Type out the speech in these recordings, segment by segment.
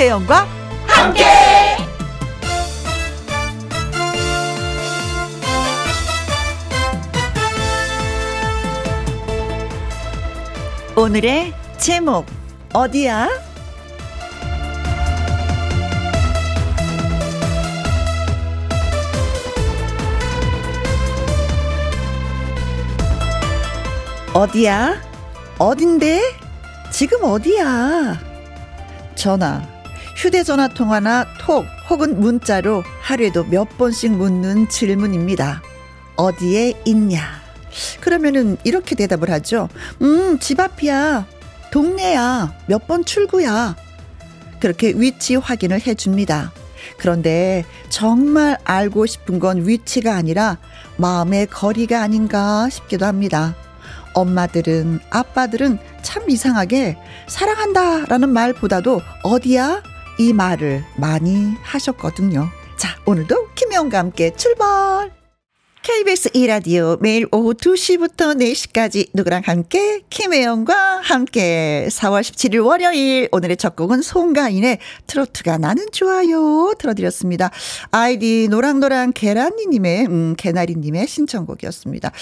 김혜영과 함께. 오늘의 제목 어디야? 어디야? 어딘데? 지금 어디야? 전화, 휴대전화 통화나 톡 혹은 문자로 하루에도 몇 번씩 묻는 질문입니다. 어디에 있냐? 그러면은 이렇게 대답을 하죠. 음, 집 앞이야. 동네야. 몇 번 출구야. 그렇게 위치 확인을 해줍니다. 그런데 정말 알고 싶은 건 위치가 아니라 마음의 거리가 아닌가 싶기도 합니다. 엄마들은, 아빠들은 참 이상하게 사랑한다 라는 말보다도 어디야? 이 말을 많이 하셨거든요. 자, 오늘도 김영과 함께 출발! KBS 2라디오 매일 오후 2시부터 4시까지 누구랑 함께 김혜영과 함께 4월 17일 월요일 오늘의 첫 곡은 송가인의 트로트가 나는 좋아요 들어드렸습니다. 아이디 노랑노랑 계란이님의 음, 개나리님의 신청곡이었습니다.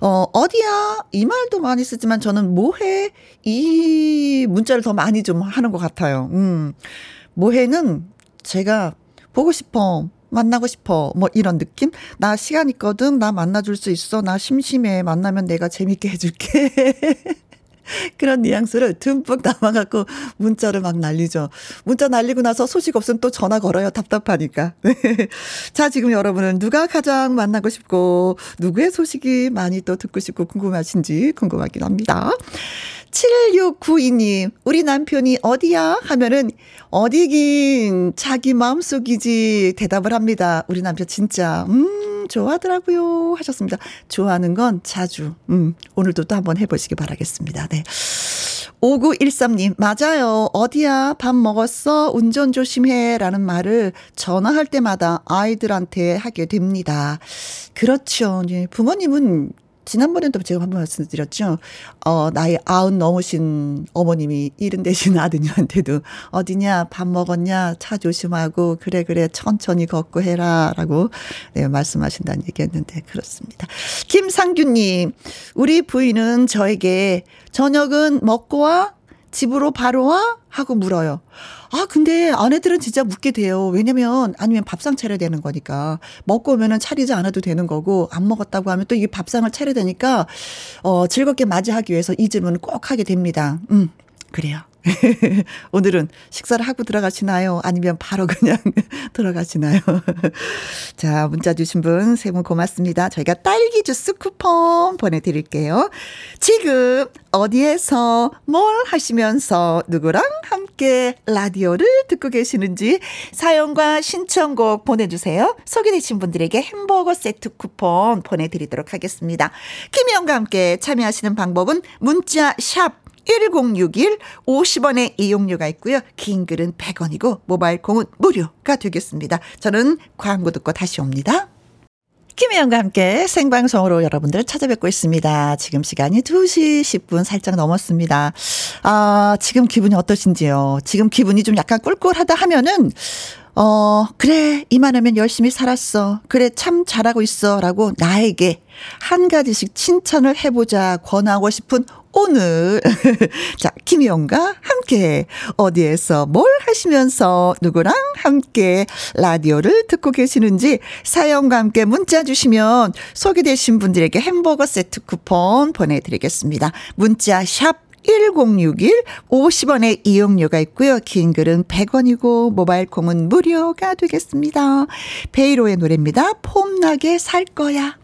어 어디야 이 말도 많이 쓰지만 저는 뭐해 이 문자를 더 많이 좀 하는 것 같아요. 음 뭐해는 제가 보고 싶어 만나고 싶어. 뭐 이런 느낌? 나 시간 있거든. 나 만나줄 수 있어. 나 심심해. 만나면 내가 재밌게 해줄게. 그런 뉘앙스를 듬뿍 담아갖고 문자를 막 날리죠. 문자 날리고 나서 소식 없으면 또 전화 걸어요. 답답하니까. 자, 지금 여러분은 누가 가장 만나고 싶고, 누구의 소식이 많이 또 듣고 싶고 궁금하신지 궁금하긴 합니다. 7692님, 우리 남편이 어디야? 하면은, 어디긴 자기 마음속이지 대답을 합니다. 우리 남편 진짜, 음, 좋아하더라고요. 하셨습니다. 좋아하는 건 자주, 음, 오늘도 또 한번 해보시기 바라겠습니다. 네. 5913님, 맞아요. 어디야? 밥 먹었어? 운전 조심해. 라는 말을 전화할 때마다 아이들한테 하게 됩니다. 그렇죠. 예. 부모님은 지난번에도 제가 한 번 말씀드렸죠. 어, 나이 아흔 넘으신 어머님이 일흔 되신 아드님한테도 어디냐, 밥 먹었냐, 차 조심하고, 그래, 그래, 천천히 걷고 해라. 라고, 네, 말씀하신다는 얘기 했는데, 그렇습니다. 김상규님, 우리 부인은 저에게 저녁은 먹고 와? 집으로 바로 와? 하고 물어요. 아, 근데 아내들은 진짜 묻게 돼요. 왜냐면, 아니면 밥상 차려야 되는 거니까. 먹고 오면은 차리지 않아도 되는 거고, 안 먹었다고 하면 또이 밥상을 차려야 되니까, 어, 즐겁게 맞이하기 위해서 이 질문을 꼭 하게 됩니다. 음, 그래요. 오늘은 식사를 하고 들어가시나요? 아니면 바로 그냥 들어가시나요? 자, 문자 주신 분 세 분 고맙습니다. 저희가 딸기 주스 쿠폰 보내드릴게요. 지금 어디에서 뭘 하시면서 누구랑 함께 라디오를 듣고 계시는지 사연과 신청곡 보내주세요. 소개되신 분들에게 햄버거 세트 쿠폰 보내드리도록 하겠습니다. 김희영과 함께 참여하시는 방법은 문자 샵 1061 50원의 이용료가 있고요. 긴 글은 100원이고 모바일 콩은 무료가 되겠습니다. 저는 광고 듣고 다시 옵니다. 김혜영과 함께 생방송으로 여러분들을 찾아뵙고 있습니다. 지금 시간이 2시 10분 살짝 넘었습니다. 아, 지금 기분이 어떠신지요? 지금 기분이 좀 약간 꿀꿀하다 하면은, 어, 그래, 이만하면 열심히 살았어. 그래, 참 잘하고 있어. 라고 나에게 한 가지씩 칭찬을 해보자 권하고 싶은 오늘 자 김희영과 함께 어디에서 뭘 하시면서 누구랑 함께 라디오를 듣고 계시는지 사연과 함께 문자 주시면 소개되신 분들에게 햄버거 세트 쿠폰 보내드리겠습니다. 문자 샵 1061 50원의 이용료가 있고요. 긴 글은 100원이고 모바일 콩은 무료가 되겠습니다. 베이로의 노래입니다. 폼나게 살 거야.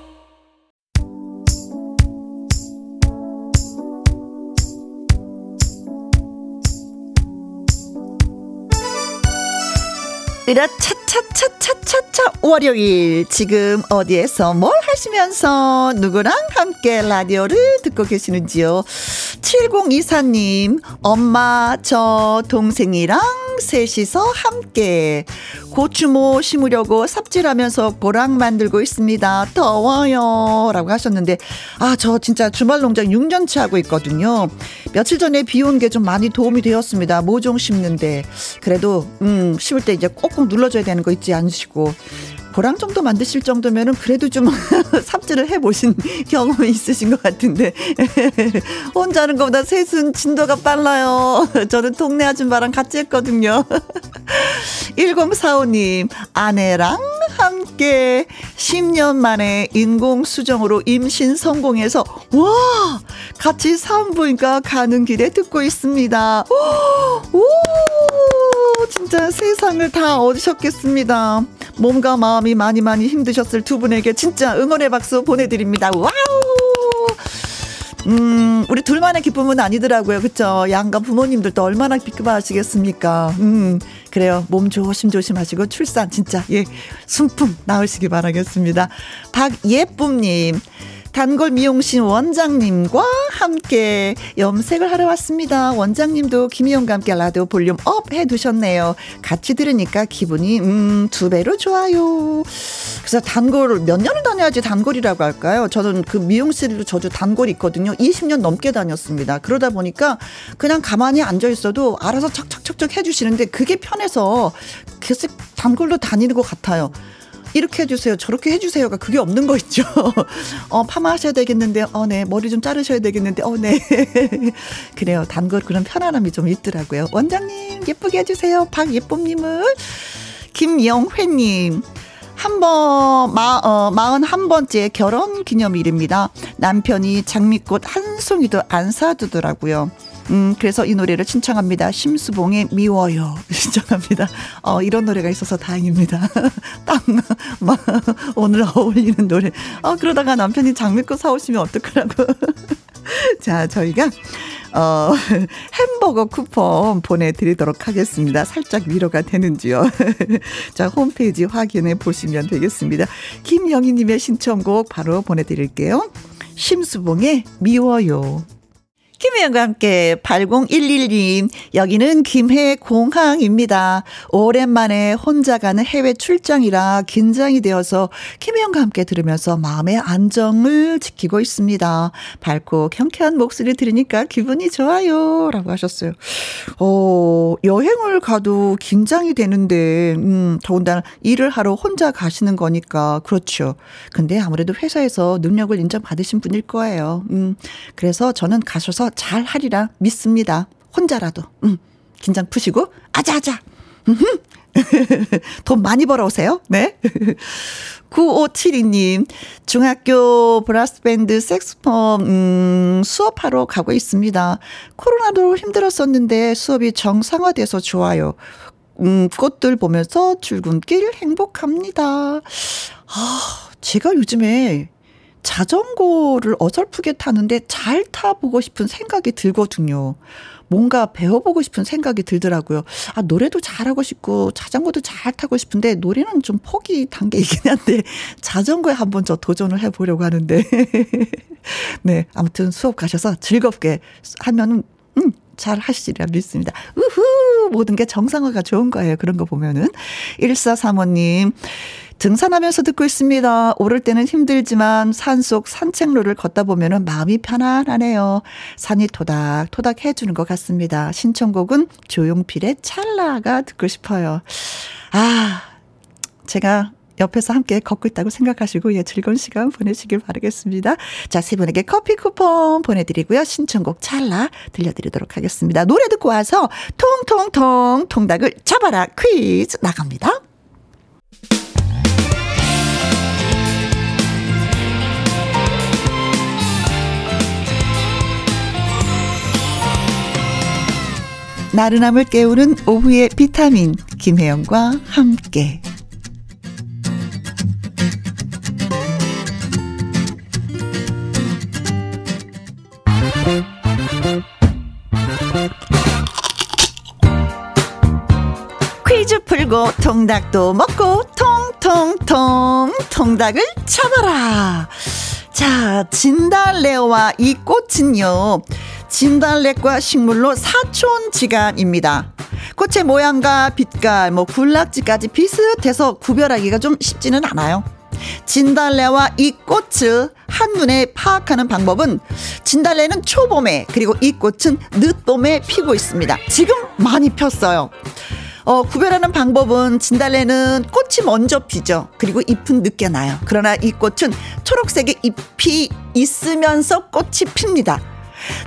으라차차차차차차 월요일 지금 어디에서 뭘 하시면서 누구랑 함께 라디오를 듣고 계시는지요? 7024님 엄마 저 동생이랑 셋이서 함께 고추모 심으려고 삽질하면서 고랑 만들고 있습니다. 더워요. 라고 하셨는데 아 저 진짜 주말 농장 6년치 하고 있거든요. 며칠 전에 비 온 게 좀 많이 도움이 되었습니다. 모종 심는데. 그래도 음 심을 때 이제 꼭꼭 눌러줘야 되는 거 있지 않으시고 보랑 정도 만드실 정도면은 그래도 좀 삽질을 해보신 경험이 있으신 것 같은데 혼자 하는 것보다 셋은 진도가 빨라요. 저는 동네 아줌마랑 같이 했거든요. 1045님 아내랑 함께 10년 만에 인공수정으로 임신 성공해서 와 같이 산부인과 가는 길에 듣고 있습니다. 오 진짜 세상을 다 얻으셨겠습니다. 몸과 마음 이 많이 많이 힘드셨을 두 분에게 진짜 응원의 박수 보내드립니다. 와우! 음, 우리 둘만의 기쁨은 아니더라고요. 그쵸? 양가 부모님들도 얼마나 기뻐하시겠습니까? 음, 그래요. 몸 조심조심 하시고 출산 진짜, 예, 순풍 낳으시기 바라겠습니다. 박예쁨님. 단골 미용실 원장님과 함께 염색을 하러 왔습니다. 원장님도 김혜영과 함께 라디오 volume up 해두셨네요. 같이 들으니까 기분이 음, 두 배로 좋아요. 그래서 단골 몇 년을 다녀야지 단골이라고 할까요? 저는 그 미용실로 저도 단골이 있거든요. 20년 넘게 다녔습니다. 그러다 보니까 그냥 가만히 앉아 있어도 알아서 척척척척 해주시는데 그게 편해서 계속 단골로 다니는 것 같아요. 이렇게 해주세요. 저렇게 해주세요가 그게 없는 거 있죠. 어, 파마하셔야 되겠는데, 어, 네. 머리 좀 자르셔야 되겠는데, 어, 네. 그래요. 단걸 그런 편안함이 좀 있더라고요. 원장님, 예쁘게 해주세요. 박예쁨님을. 김영회님. 한 번, 마, 어, 마흔 한 번째 결혼 기념일입니다. 남편이 장미꽃 한 송이도 안 사두더라고요. 음, 그래서 이 노래를 신청합니다. 심수봉의 미워요. 신청합니다. 어, 이런 노래가 있어서 다행입니다. 딱, 막, 오늘 어울리는 노래. 어, 그러다가 남편이 장미꽃 사오시면 어떡하라고. 자, 저희가, 어, 햄버거 쿠폰 보내드리도록 하겠습니다. 살짝 위로가 되는지요. 자, 홈페이지 확인해 보시면 되겠습니다. 김영희님의 신청곡 바로 보내드릴게요. 심수봉의 미워요. 김혜영과 함께 8011님, 여기는 김해 공항입니다. 오랜만에 혼자 가는 해외 출장이라 긴장이 되어서 김혜영과 함께 들으면서 마음의 안정을 지키고 있습니다. 밝고 경쾌한 목소리 들으니까 기분이 좋아요. 라고 하셨어요. 어, 여행을 가도 긴장이 되는데, 음, 더군다나 일을 하러 혼자 가시는 거니까, 그렇죠. 근데 아무래도 회사에서 능력을 인정받으신 분일 거예요. 음, 그래서 저는 가셔서 잘 하리라 믿습니다. 혼자라도. 음, 긴장 푸시고, 아자아자. 돈 많이 벌어오세요. 네. 9572님, 중학교 브라스밴드 색스폰, 음, 수업하러 가고 있습니다. 코로나도 힘들었었는데 수업이 정상화돼서 좋아요. 음, 꽃들 보면서 출근길 행복합니다. 아, 제가 요즘에 자전거를 어설프게 타는데 잘 타보고 싶은 생각이 들거든요. 뭔가 배워보고 싶은 생각이 들더라고요. 아, 노래도 잘하고 싶고, 자전거도 잘 타고 싶은데, 노래는 좀 포기 단계이긴 한데, 자전거에 한번 저 도전을 해보려고 하는데. 네, 아무튼 수업 가셔서 즐겁게 하면은, 음, 잘 하시리라 믿습니다. 우후! 모든 게 정상화가 좋은 거예요. 그런 거 보면은. 1435님, 등산하면서 듣고 있습니다. 오를 때는 힘들지만 산속 산책로를 걷다 보면 마음이 편안하네요. 산이 토닥 토닥 해주는 것 같습니다. 신청곡은 조용필의 찰나가 듣고 싶어요. 아, 제가 옆에서 함께 걷고 있다고 생각하시고 예, 즐거운 시간 보내시길 바라겠습니다. 자, 세 분에게 커피 쿠폰 보내 드리고요. 신청곡 찰나 들려 드리도록 하겠습니다. 노래 듣고 와서 통통통 통닭을 잡아라 퀴즈 나갑니다. 나른함을 깨우는 오후의 비타민 김혜영과 함께 퀴즈 풀고 통닭도 먹고 통통통 통닭을 쳐봐라. 자, 진달래와 이 꽃은요. 진달래과 식물로 사촌지간입니다. 꽃의 모양과 빛깔, 뭐 굴락지까지 비슷해서 구별하기가 좀 쉽지는 않아요. 진달래와 이 꽃을 한눈에 파악하는 방법은 진달래는 초봄에 그리고 이 꽃은 늦봄에 피고 있습니다. 지금 많이 폈어요. 어, 구별하는 방법은 진달래는 꽃이 먼저 피죠. 그리고 잎은 늦게 나요. 그러나 이 꽃은 초록색의 잎이 있으면서 꽃이 핍니다.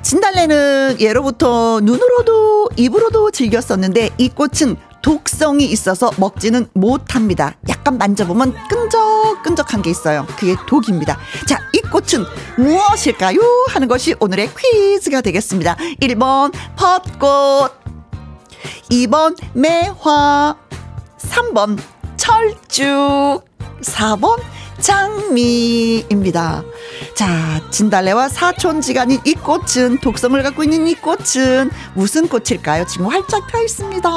진달래는 예로부터 눈으로도 입으로도 즐겼었는데 이 꽃은 독성이 있어서 먹지는 못합니다. 약간 만져보면 끈적끈적한 게 있어요. 그게 독입니다. 자, 이 꽃은 무엇일까요? 하는 것이 오늘의 퀴즈가 되겠습니다. 1번 벚꽃, 2번 매화, 3번 철쭉, 4번 장미입니다. 자, 진달래와 사촌지간인 이 꽃은 독성을 갖고 있는 이 꽃은 무슨 꽃일까요? 지금 활짝 펴 있습니다.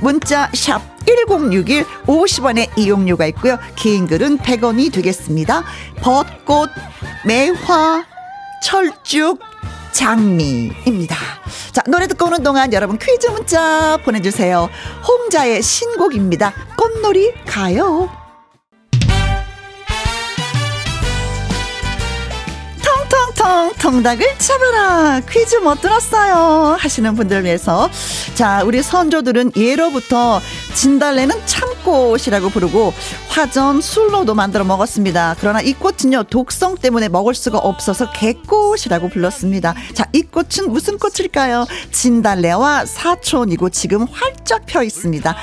문자 샵 1061 50원의 이용료가 있고요. 긴 글은 100원이 되겠습니다. 벚꽃, 매화, 철쭉, 장미입니다. 자, 노래 듣고 오는 동안 여러분 퀴즈 문자 보내주세요. 홍자의 신곡입니다. 꽃놀이 가요. 텅텅 통닭을 잡아라. 퀴즈 못 들었어요. 하시는 분들 위해서. 자 우리 선조들은 예로부터 진달래는 참꽃이라고 부르고 화전 술로도 만들어 먹었습니다 그러나 이 꽃은요 독성 때문에 먹을 수가 없어서 개꽃이라고 불렀습니다 자 이 꽃은 무슨 꽃일까요 진달래와 사촌이고 지금 활짝 펴 있습니다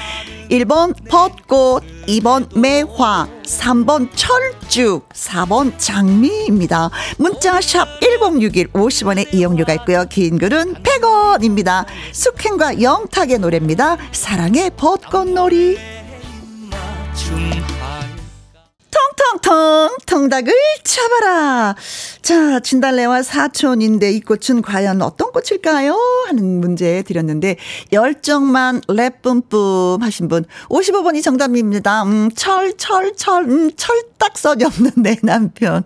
1번 벚꽃, 2번 매화, 3번 철쭉, 4번 장미입니다. 문자 샵 1061, 50원의 이용료가 있고요. 긴 글은 100원입니다. 숙행과 영탁의 노래입니다. 사랑의 벚꽃 놀이. 텅텅텅 통닭을 잡아라. 자, 진달래와 사촌인데 이 꽃은 과연 어떤 꽃일까요? 하는 문제 드렸는데 열정만 랩 뿜뿜 하신 분 55번이 정답입니다. 음, 철, 철, 철, 음, 철딱선이 없는 내 남편.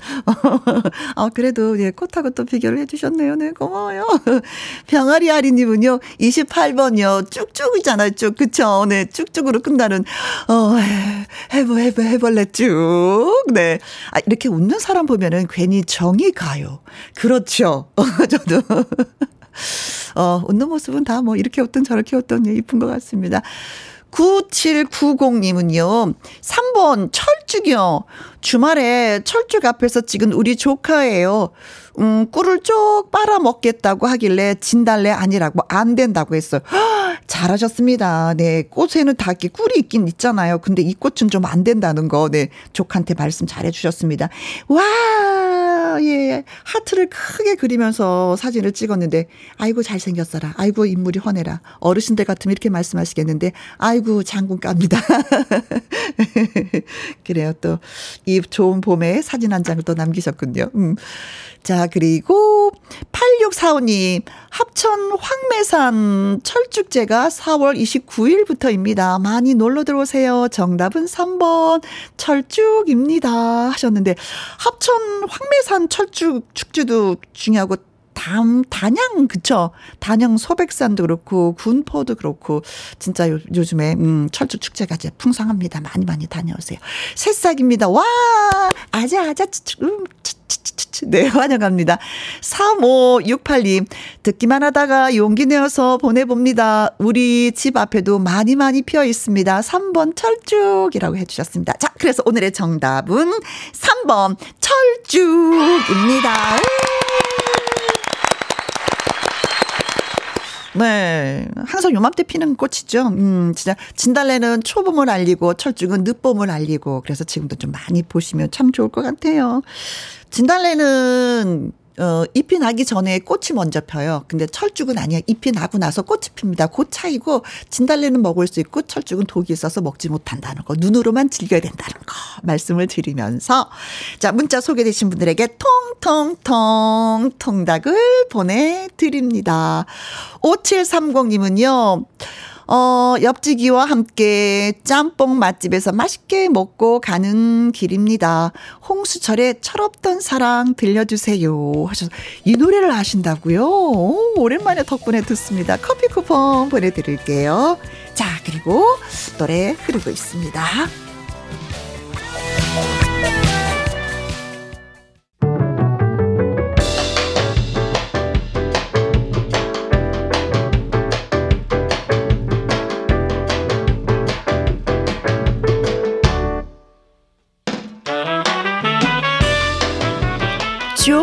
아, 그래도 예, 꽃하고 또 비교를 해 주셨네요. 네, 고마워요. 병아리 아리 님은요, 28번이요. 쭉쭉이잖아요, 쭉. 그쵸? 네, 쭉쭉으로 끝나는, 어, 해보, 해보, 해벌레 쭉. 네. 아, 이렇게 웃는 사람 보면은 괜히 정이 가요. 그렇죠. 저도. 어, 웃는 모습은 다 뭐 이렇게 웃든 저렇게 웃든 예, 이쁜 것 같습니다. 9790님은요, 3번 철쭉이요. 주말에 철쭉 앞에서 찍은 우리 조카예요. 음, 꿀을 쭉 빨아먹겠다고 하길래 진달래 아니라고 안 된다고 했어요. 잘하셨습니다. 네. 꽃에는 다 이렇게 꿀이 있긴 있잖아요. 근데 이 꽃은 좀 안 된다는 거, 네. 조카한테 말씀 잘 해주셨습니다. 와, 예. 하트를 크게 그리면서 사진을 찍었는데, 아이고, 잘생겼어라. 아이고, 인물이 훤해라. 어르신들 같으면 이렇게 말씀하시겠는데, 아이고, 장군 깝니다. 그래요. 또, 이 좋은 봄에 사진 한 장을 또 남기셨군요. 음. 자, 그리고 8645님, 합천 황매산 철쭉제가 4월 29일부터입니다. 많이 놀러 들어오세요. 정답은 3번 철쭉입니다. 하셨는데, 합천 황매산 철쭉 축제도 중요하고 담, 단양, 그쵸? 단양 소백산도 그렇고, 군포도 그렇고, 진짜 요, 요즘에, 음, 철쭉 축제가 이제 풍성합니다. 많이 많이 다녀오세요. 새싹입니다. 와! 아자, 아자, 음, 네, 환영합니다. 3568님, 듣기만 하다가 용기 내어서 보내봅니다. 우리 집 앞에도 많이 많이 피어 있습니다. 3번 철쭉이라고 해주셨습니다. 자, 그래서 오늘의 정답은 3번 철쭉입니다. 네. 항상 요맘때 피는 꽃이죠. 음, 진짜 진달래는 초봄을 알리고 철쭉은 늦봄을 알리고 그래서 지금도 좀 많이 보시면 참 좋을 것 같아요. 진달래는 어, 잎이 나기 전에 꽃이 먼저 펴요. 근데 철쭉은 아니야. 잎이 나고 나서 꽃이 핍니다. 그 차이고 진달래는 먹을 수 있고 철쭉은 독이 있어서 먹지 못한다는 거. 눈으로만 즐겨야 된다는 거. 말씀을 드리면서 자, 문자 소개되신 분들에게 통통통 통닭을 보내 드립니다. 5730 님은요. 어, 옆지기와 함께 짬뽕 맛집에서 맛있게 먹고 가는 길입니다. 홍수철의 철없던 사랑 들려주세요. 하셔서 이 노래를 아신다고요? 오, 오랜만에 덕분에 듣습니다. 커피 쿠폰 보내드릴게요. 자, 그리고 노래 흐르고 있습니다.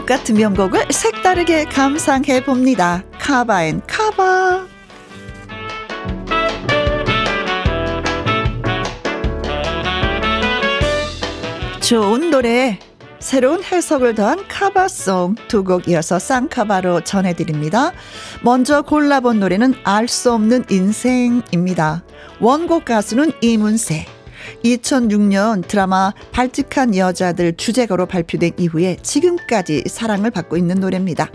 주옥 같은 명곡을 색다르게 감상해 봅니다. 카바앤 카바. 좋은 노래, 새로운 해석을 더한 카바송 두 곡 이어서 쌍카바로 전해드립니다. 먼저 골라본 노래는 알 수 없는 인생입니다. 원곡 가수는 이문세. 2006년 드라마 발칙한 여자들 주제가로 발표된 이후에 지금까지 사랑을 받고 있는 노래입니다.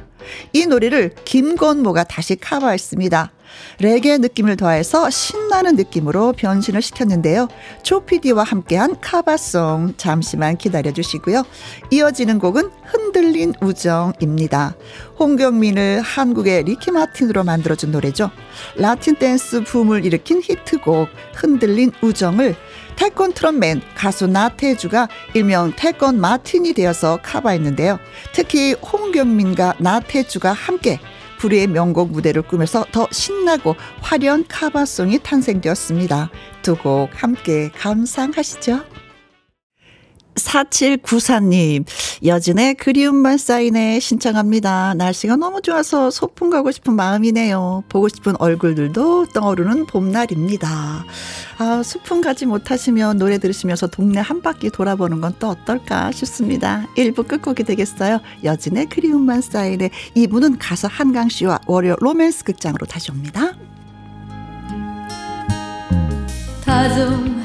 이 노래를 김건모가 다시 커버했습니다. 레게 느낌을 더해서 신나는 느낌으로 변신을 시켰는데요. 조피디와 함께한 카바송 잠시만 기다려 주시고요. 이어지는 곡은 흔들린 우정입니다. 홍경민을 한국의 리키 마틴으로 만들어준 노래죠. 라틴 댄스 붐을 일으킨 히트곡 흔들린 우정을 태권 트롯맨 가수 나태주가 일명 태권 마틴이 되어서 카바했는데요. 특히 홍경민과 나태주가 함께 불후의 명곡 무대를 꾸며서 더 신나고 화려한 카바송이 탄생되었습니다. 두 곡 함께 감상하시죠. 4794님, 여진의 그리움만 쌓이네 신청합니다. 날씨가 너무 좋아서 소풍 가고 싶은 마음이네요. 보고 싶은 얼굴들도 떠오르는 봄날입니다. 아, 소풍 가지 못하시면 노래 들으시면서 동네 한 바퀴 돌아보는 건 또 어떨까 싶습니다. 1부 끝곡이 되겠어요. 여진의 그리움만 쌓이네. 2부는 가수 한강 씨와 월요 로맨스 극장으로 다시 옵니다. 다정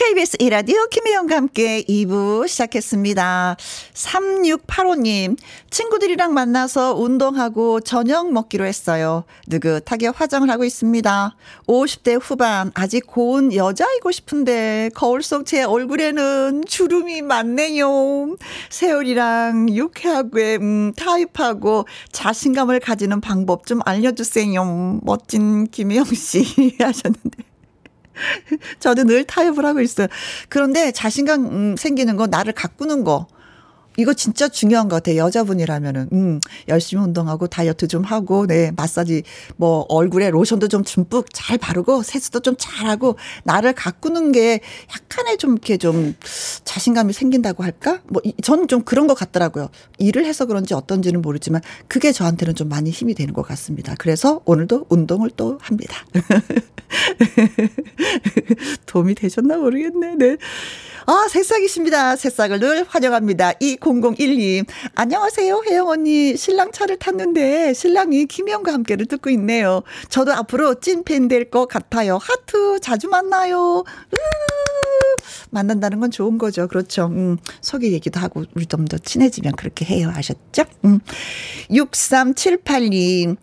KBS 이라디오 김혜영과 함께 2부 시작했습니다. 3685님, 친구들이랑 만나서 운동하고 저녁 먹기로 했어요. 느긋하게 화장을 하고 있습니다. 50대 후반, 아직 고운 여자이고 싶은데, 거울 속 제 얼굴에는 주름이 많네요. 세월이랑 유쾌하고, 음, 타입하고, 자신감을 가지는 방법 좀 알려주세요. 멋진 김혜영씨 하셨는데. 저도 늘 타협을 하고 있어요. 그런데 자신감 음, 생기는 거, 나를 가꾸는 거. 이거 진짜 중요한 것 같아요. 여자분이라면은, 음, 열심히 운동하고 다이어트 좀 하고, 네, 마사지, 뭐, 얼굴에 로션도 좀 듬뿍 잘 바르고, 세수도 좀 잘하고, 나를 가꾸는 게 약간의 좀 이렇게 좀 자신감이 생긴다고 할까? 뭐, 저는 좀 그런 것 같더라고요. 일을 해서 그런지 어떤지는 모르지만, 그게 저한테는 좀 많이 힘이 되는 것 같습니다. 그래서 오늘도 운동을 또 합니다. 도움이 되셨나 모르겠네. 네. 아, 새싹이십니다. 새싹을 늘 환영합니다. 2001님. 안녕하세요, 혜영 언니. 신랑 차를 탔는데 신랑이 김혜영과 함께를 듣고 있네요. 저도 앞으로 찐팬 될 것 같아요. 하트 자주 만나요. 으 만난다는 건 좋은 거죠. 그렇죠. 음, 소개 얘기도 하고 우리 좀 더 친해지면 그렇게 해요. 아셨죠? 음. 6378님.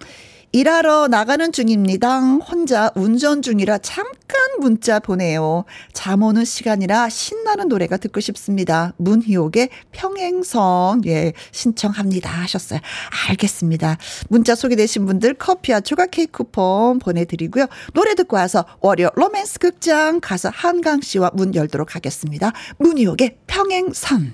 일하러 나가는 중입니다. 혼자 운전 중이라 잠깐 문자 보내요. 잠 오는 시간이라 신나는 노래가 듣고 싶습니다. 문희옥의 평행선, 예, 신청합니다. 하셨어요. 알겠습니다. 문자 소개되신 분들 커피와 조각 케이크 쿠폰 보내드리고요. 노래 듣고 와서 월요 로맨스 극장 가서 한강 씨와 문 열도록 하겠습니다. 문희옥의 평행선.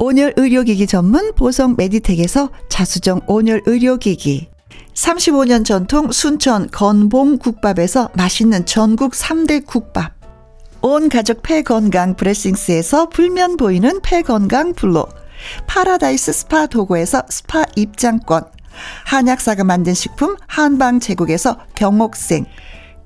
온열 의료기기 전문 보성 메디텍에서 자수정 온열 의료기기, 35년 전통 순천 건봉 국밥에서 맛있는 전국 3대 국밥. 온 가족 폐건강 브레싱스에서 불면 보이는 폐건강 블로. 파라다이스 스파 도고에서 스파 입장권. 한약사가 만든 식품 한방 제국에서 경옥생.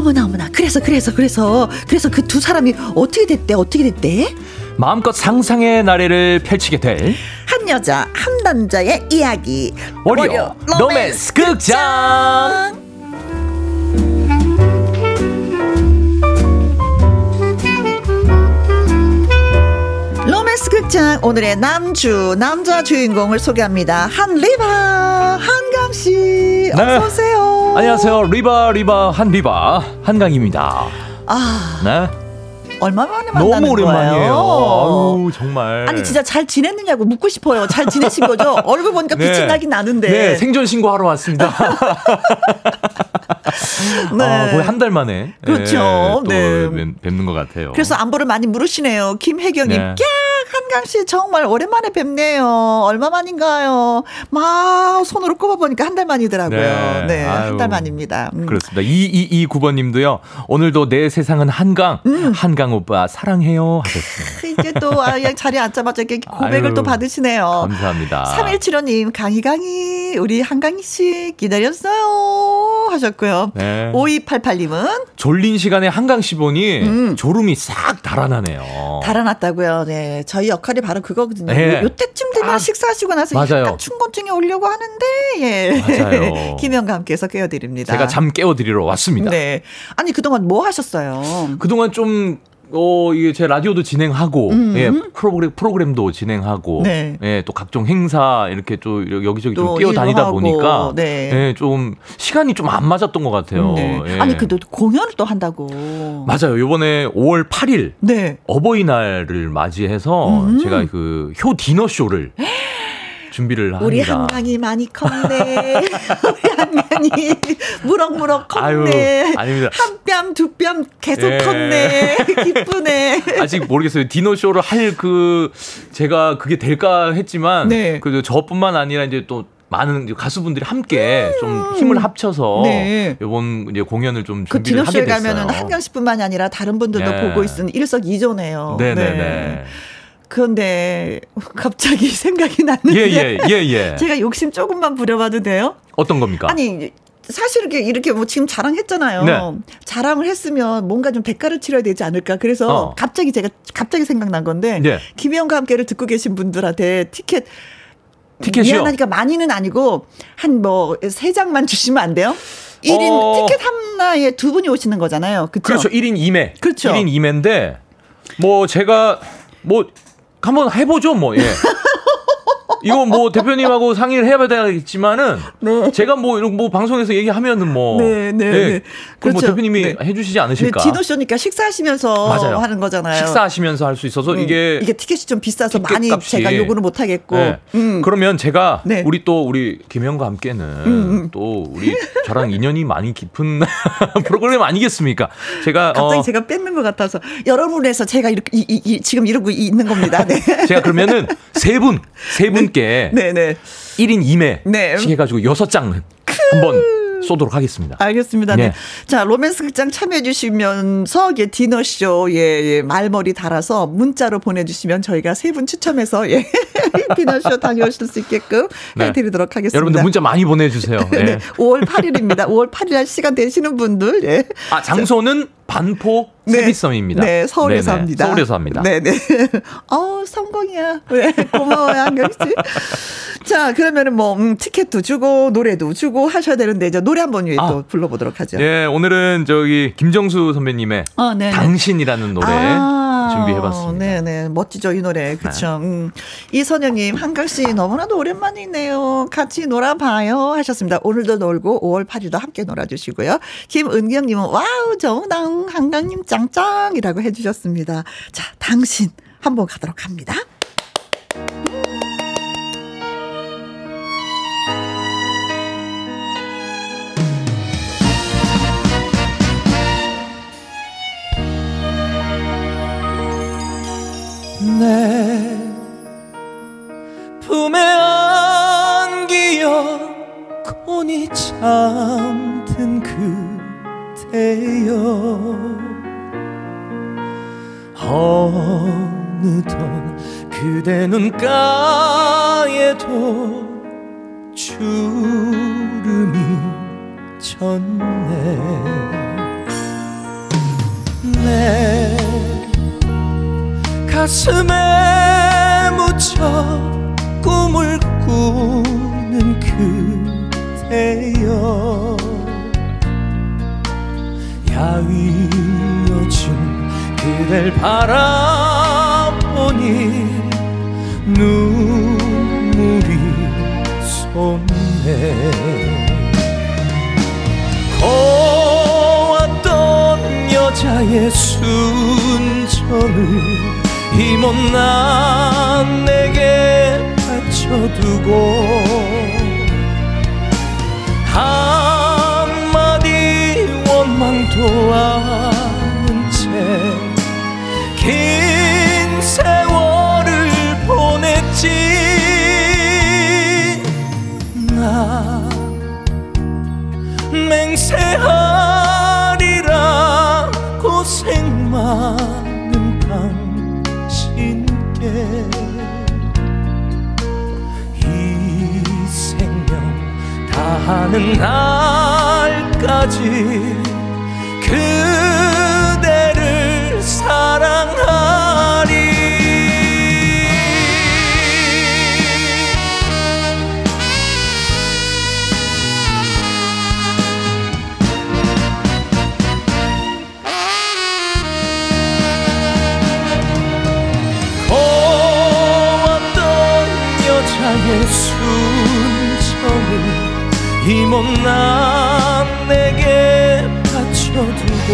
어머나 어머나. 그래서 그래서 그래서 그래서 그 두 사람이 어떻게 됐대? 어떻게 됐대? 마음껏 상상의 나래를 펼치게 될 한 여자 한 남자의 이야기. 월요 로맨스 극장. 로맨 스 극장 오늘의 남주 남자 주인공을 소개합니다. 한 리바 한강 씨 네. 어서 오세요. 안녕하세요. 리바 리바 한 리바 한강입니다. 아 네 얼마 만에 만나는 너무 오랜만이에요 거예요? 아우 정말 아니 진짜 잘 지냈느냐고 묻고 싶어요. 잘 지내신 거죠? 얼굴 보니까 빛이 네. 나긴 나는데. 네 생존 신고하러 왔습니다 네. 아, 거의 한 달 만에 그렇죠. 예, 또 네. 뵙- 뵙는 것 같아요 그래서 안부를 많이 물으시네요. 김혜경님, 네. 꺄 한강 씨 정말 오랜만에 뵙네요. 얼마 만인가요? 막 손으로 꼽아보니까 한 달 만이더라고요. 네. 네, 한 아유. 달 만입니다. 음. 그렇습니다. 2229번님도요. 오늘도 내 세상은 한강. 음. 한강 오빠 사랑해요 하셨어요. 이게 또 아, 자리에 앉자마자 이렇게 고백을 아유, 또 받으시네요. 감사합니다. 3175님, 강희 강희, 우리 한강희 씨 기다렸어요. 하셨고요. 네. 5288님은 졸린 시간에 한강 씨 보니 음. 졸음이 싹 달아나네요. 달아났다고요. 네, 저희 역할이 바로 그거거든요. 네. 요, 요때쯤 되면 아, 식사하시고 나서 맞아요. 약간 충곤증이 오려고 하는데, 예. 맞아요. 김영과 함께해서 깨워드립니다. 제가 잠 깨워드리러 왔습니다. 네. 아니 그동안 뭐 하셨어요? 그동안 좀, 어, 이게 제 라디오도 진행하고, 음. 예, 프로그램, 프로그램도 진행하고, 네. 예, 또 각종 행사 이렇게 또 여기저기 또좀 뛰어다니다 하고, 보니까, 네. 예, 좀 시간이 좀 안 맞았던 것 같아요. 네. 예. 아니 그래도 공연을 또 한다고. 맞아요. 요번에 5월 8일, 네. 어버이날을 맞이해서 음. 제가 그 효 디너 쇼를 준비를 합니다. 우리 한강이 많이 컸네. 우리 한강이 무럭무럭 컸네. 아유. 한 뺨, 두 뺨 계속 예. 컸네. 기쁘네. 아직 모르겠어요. 디너 쇼를 할 그 제가 그게 될까 했지만 네. 그 저뿐만 아니라 이제 또 많은 가수분들이 함께 좀 힘을 합쳐서 음. 네. 이번 이제 공연을 좀그 준비를 하게 디너쇼에 됐어요. 가면은 한강 씨뿐만이 아니라 다른 분들도 네. 보고 있으니 일석이조네요. 네네네. 그런데 갑자기 생각이 났는데 예예 예, 예. 제가 욕심 조금만 부려봐도 돼요? 어떤 겁니까? 아니 사실 이렇게 이렇게 뭐 지금 자랑했잖아요. 네. 자랑을 했으면 뭔가 좀 대가를 치러야 되지 않을까. 그래서 어. 갑자기 제가 갑자기 생각난 건데 예. 김혜영과 함께를 듣고 계신 분들한테 티켓 티켓이요? 미안하니까 많이는 아니고 한 뭐 세 장만 주시면 안 돼요? 1인 어. 티켓 하나에 두 분이 오시는 거잖아요. 그렇죠? 그렇죠. 1인 2매. 그렇죠. 1인 2매인데 뭐 제가 뭐 한번 해보죠 뭐 예. 이거 뭐 대표님하고 상의를 해야 되겠지만은 네. 제가 뭐 이런 뭐 방송에서 얘기하면은 뭐 네, 네, 예, 네. 뭐 그렇죠. 대표님이 네. 해주시지 네, 않으실까? 디노 쇼니까 식사하시면서 맞아요. 하는 거잖아요. 식사하시면서 할 수 있어서 음, 이게 이게 티켓이 좀 비싸서 티켓 많이 값이. 제가 요구는 못 하겠고. 네. 음. 그러면 제가 네. 우리 또 우리 김영과 함께는 음. 또 우리 저랑 인연이 많이 깊은 프로그램 아니겠습니까? 제가 갑자기 어, 제가 뺏는 것 같아서 여러분에서 제가 이렇게 이, 이, 이, 지금 이러고 있는 겁니다. 네. 제가 그러면은 세 분, 세 분께 네, 네. 1인 2매씩 네. 해가지고 여섯 장 한번 쏘도록 하겠습니다. 알겠습니다. 네. 네. 자, 로맨스 극장 참여해주시면서, 예, 디너쇼, 예, 예, 말머리 달아서 문자로 보내주시면 저희가 세 분 추첨해서, 예, 디너쇼 다녀오실 수 있게끔 네. 해드리도록 하겠습니다. 여러분들 문자 많이 보내주세요. 네. 네. 5월 8일입니다. 5월 8일 날 시간 되시는 분들, 예. 아 장소는 반포 네. 세비섬입니다. 네, 서울에서 네네, 합니다. 서울에서 합니다. 네, 네. 어, 성공이야. 네, 고마워요, 한경 씨. 자, 그러면은 뭐, 음, 티켓도 주고, 노래도 주고 하셔야 되는데, 이제 노래 한번 위에 아. 또 불러보도록 하죠. 예, 오늘은 저기 김정수 선배님의 어, 네, 네. 당신이라는 노래 아, 준비해봤습니다. 네네. 멋지죠, 이 노래. 그쵸. 음. 이선영님, 한강 씨 너무나도 오랜만이네요. 같이 놀아봐요. 하셨습니다. 오늘도 놀고 5월 8일도 함께 놀아주시고요. 김은경님은, 와우, 정당, 한강님 짱짱이라고 해주셨습니다. 자, 당신 한번 가도록 합니다. 맹세하리라. 고생 많은 당신께 이 생명 다하는 날까지 그대를 사랑하 이 못난 내게 바쳐두고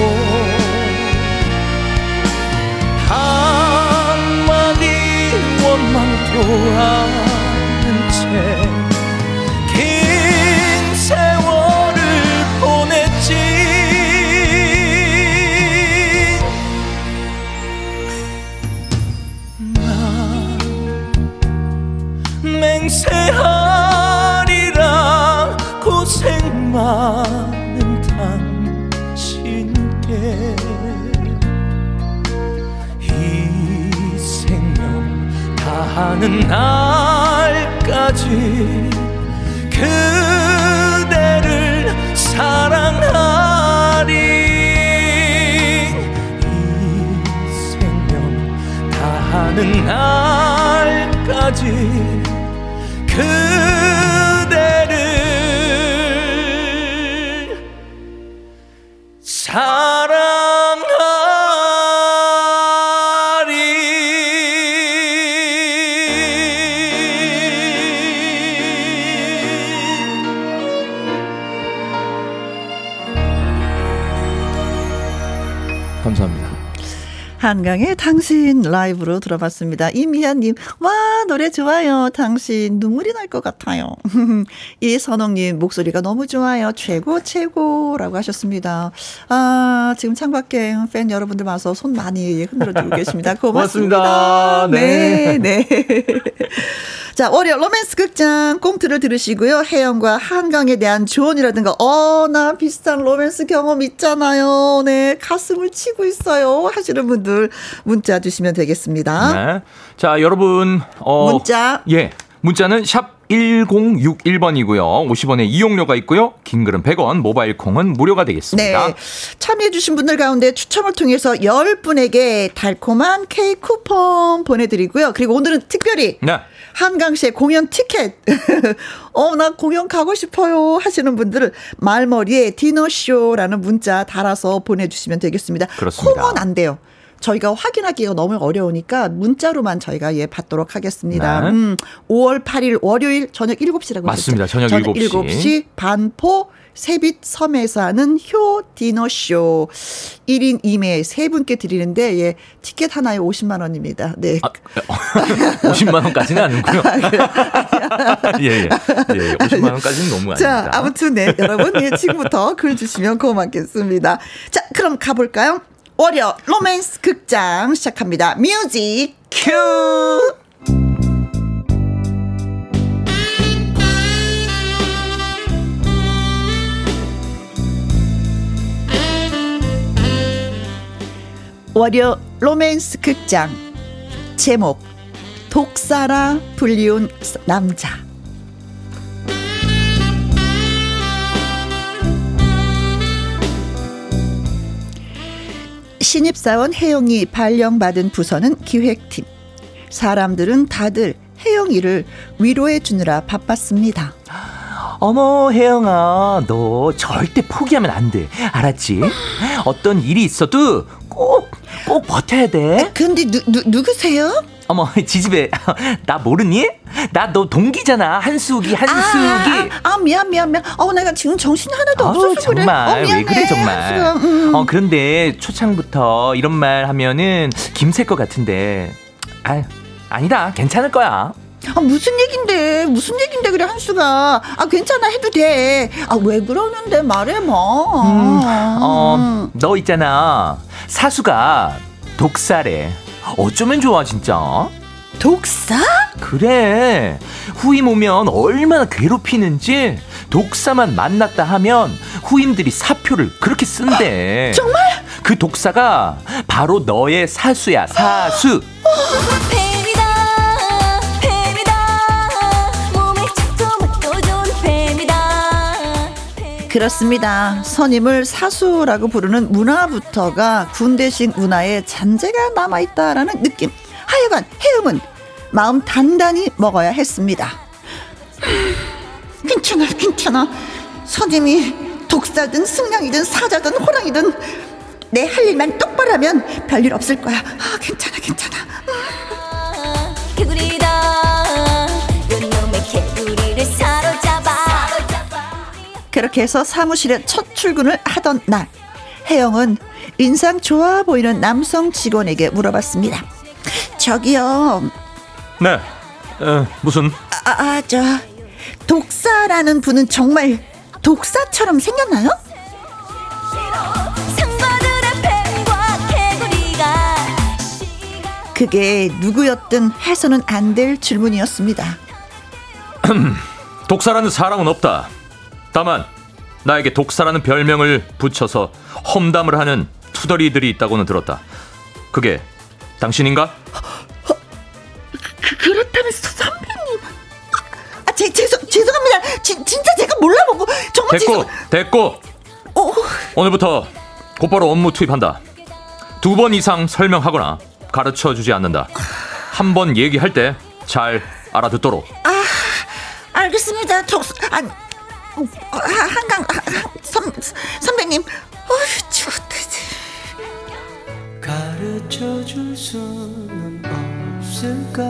한마디 원망도 않은 채 긴 세월을 보냈지. 맹세하 다하는 날까지 그대를 사랑하리. 이 생명 다하는 날까지 그 한강의 당신 라이브로 들어봤습니다. 이미아님, 와, 노래 좋아요. 당신 눈물이 날 것 같아요. 이선홍님, 목소리가 너무 좋아요. 최고, 최고라고 하셨습니다. 아, 지금 창밖에 팬 여러분들 와서 손 많이 흔들어 주고 계십니다. 고맙습니다. 고맙습니다. 네, 네. 자, 월요 로맨스 극장 꽁트를 들으시고요. 혜영과 한강에 대한 조언이라든가, 어, 나 비슷한 로맨스 경험 있잖아요. 네, 가슴을 치고 있어요. 하시는 분들 문자 주시면 되겠습니다. 네. 자, 여러분, 어. 문자. 예. 문자는 샵 1061번이고요. 50원의 이용료가 있고요. 긴 글은 100원, 모바일 콩은 무료가 되겠습니다. 네. 참여해주신 분들 가운데 추첨을 통해서 10분에게 달콤한 케이크 쿠폰 보내드리고요. 그리고 오늘은 특별히 네. 한강시의 공연 티켓. 어, 나 공연 가고 싶어요. 하시는 분들은 말머리에 디너쇼라는 문자 달아서 보내주시면 되겠습니다. 그렇습니다. 콩은 안 돼요. 저희가 확인하기가 너무 어려우니까 문자로만 저희가 예 받도록 하겠습니다. 네. 음, 5월 8일 월요일 저녁 7시라고 맞습니다. 저녁 7시. 7시 반포 세빛 섬에서 하는 효 디너 쇼 1인 2매 세 분께 드리는데 예 티켓 하나에 50만 원입니다. 네. 아, 50만 원까지는 아니고요. 예, 예. 예, 50만 원까지는 너무 아닙니다. 자, 아무튼 네, 여러분 예, 지금부터 글 주시면 고맙겠습니다. 자, 그럼 가 볼까요? 월요 로맨스 극장 시작합니다. music 큐. 월요 로맨스 극장 제목 독사라 불리운 남자 신입사원 혜영이 발령받은 부서는 기획팀. 사람들은 다들 혜영이를 위로해 주느라 바빴습니다. 어머 혜영아 너 절대 포기하면 안 돼 알았지? 어떤 일이 있어도 꼭 꼭 버텨야 돼 근데 누, 누, 누구세요? 어머 지집애 나 모르니? 나 너 동기잖아 한수기 한수기 아, 아, 아, 미안 미안 미안. 어 내가 지금 정신이 하나도 없어서 그래. 정말 어, 미안해. 왜 그래 정말 음. 어 그런데 초창부터 이런 말 하면은 김셀 것 같은데 아 아니다 괜찮을 거야 아, 무슨 얘긴데 무슨 얘긴데 그래 한수가. 아 괜찮아 해도 돼. 아 왜 그러는데 말해봐. 음, 어, 너 있잖아. 사수가 독사래. 어쩌면 좋아, 진짜. 독사? 그래. 후임 오면 얼마나 괴롭히는지 독사만 만났다 하면 후임들이 사표를 그렇게 쓴대. 정말? 그 독사가 바로 너의 사수야, 사수. 그렇습니다. 선임을 사수라고 부르는 문화부터가 군대식 문화에 잔재가 남아있다라는 느낌. 하여간 해음은 마음 단단히 먹어야 했습니다. 괜찮아, 괜찮아. 선임이 독사든 승냥이든 사자든 호랑이든 내 할 일만 똑바로 하면 별일 없을 거야. 아, 괜찮아, 괜찮아. 개 그렇게 해서 사무실에 첫 출근을 하던 날 혜영은 인상 좋아 보이는 남성 직원에게 물어봤습니다. 저기요, 네. 어, 무슨? 아, 아, 저 독사라는 분은 정말 독사처럼 생겼나요? 그게 누구였든 해서는 안 될 질문이었습니다. 독사라는 사람은 없다. 다만 나에게 독사라는 별명을 붙여서 험담을 하는 투덜이들이 있다고는 들었다. 그게 당신인가? 그, 그렇다면 선배님, 아, 제, 죄송, 죄송합니다. 지, 진짜 제가 몰라보고 정말 됐고 죄송. 됐고 어, 오늘부터 곧바로 업무 투입한다. 두 번 이상 설명하거나 가르쳐 주지 않는다. 한 번 얘기할 때 잘 알아듣도록. 알겠습니다. 독, 아, 어, 하- 한강 하- 하- 선, 선배님, 어휴, 추웠다. 가르쳐 줄 수는 없을까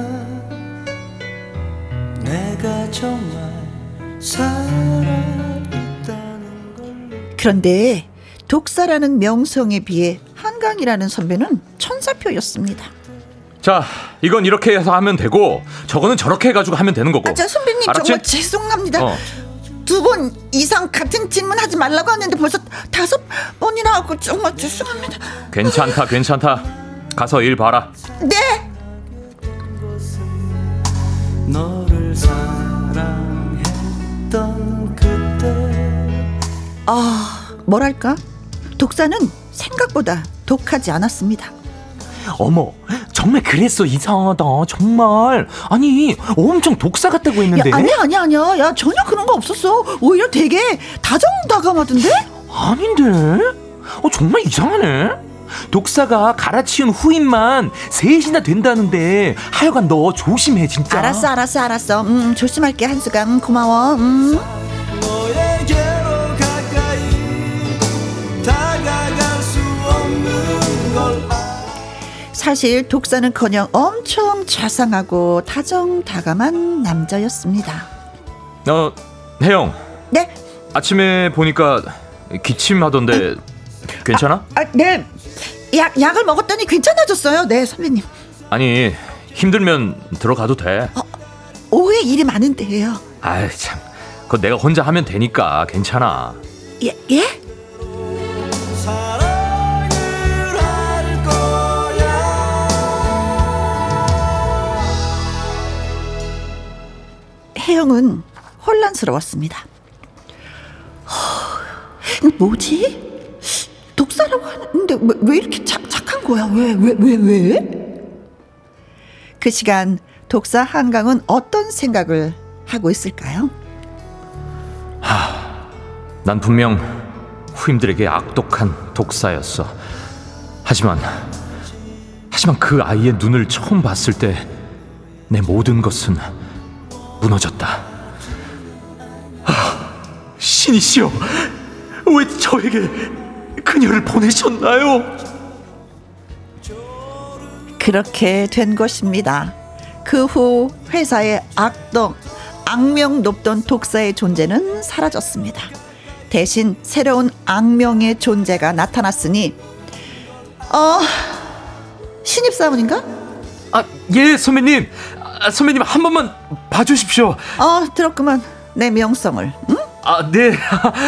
내가 정말 살아있다는 걸 그런데 독사라는 명성에 비해 한강 한강이라는 선배는 천사표였습니다. 자, 이건 이렇게 해서 하면 되고 저거는 저렇게 해가지고 하면 되는 거고. 아, 저 선배님 알았지? 정말 죄송합니다. 어. 두 번 이상 같은 질문 하지 말라고 하는데 벌써 다섯 번이나 하고 정말 죄송합니다. 괜찮다, 괜찮다. 가서 일 봐라. 네. 너를 사랑했던 그때 아, 뭐랄까? 독사는 생각보다 독하지 않았습니다. 어머, 정말 그랬어 이상하다 정말. 아니 엄청 독사 같다고 야, 했는데. 아니야, 아니야, 아니야. 야, 전혀 그런 거 없었어. 오히려 되게 다정다감하던데? 아닌데? 어 정말 이상하네. 독사가 갈아치운 후임만 셋이나 된다는데 하여간 너 조심해 진짜. 알았어, 알았어, 알았어. 음, 조심할게, 한수가. 음, 고마워. 음. 너에게 사실 독사는커녕 엄청 자상하고 다정다감한 남자였습니다. 어, 혜영. 네, 아침에 보니까 기침하던데 괜찮아? 아, 네. 약, 약을 먹었더니 괜찮아졌어요. 네, 선배님. 아니 힘들면 들어가도 돼. 오후에 일이 많은데요. 아이 참, 그거 내가 혼자 하면 되니까 괜찮아. 예, 예? 혜영은 혼란스러웠습니다. 허, 뭐지? 독사라고 하는데 왜, 왜 이렇게 착, 착한 거야? 왜, 왜, 왜, 왜? 그 시간 독사 한강은 어떤 생각을 하고 있을까요? 난 분명 후임들에게 악독한 독사였어. 하지만 하지만 그 아이의 눈을 처음 봤을 때 내 모든 것은 무너졌다. 아, 신이시여, 왜 저에게 그녀를 보내셨나요? 그렇게 된 것입니다. 그 후 회사의 악덕, 악명 높던 독사의 존재는 사라졌습니다. 대신 새로운 악명의 존재가 나타났으니, 어, 신입사원인가? 아, 예, 선배님. 아, 선배님 한 번만 봐주십시오. 어, 들었구만. 내 명성을. 응? 아, 네.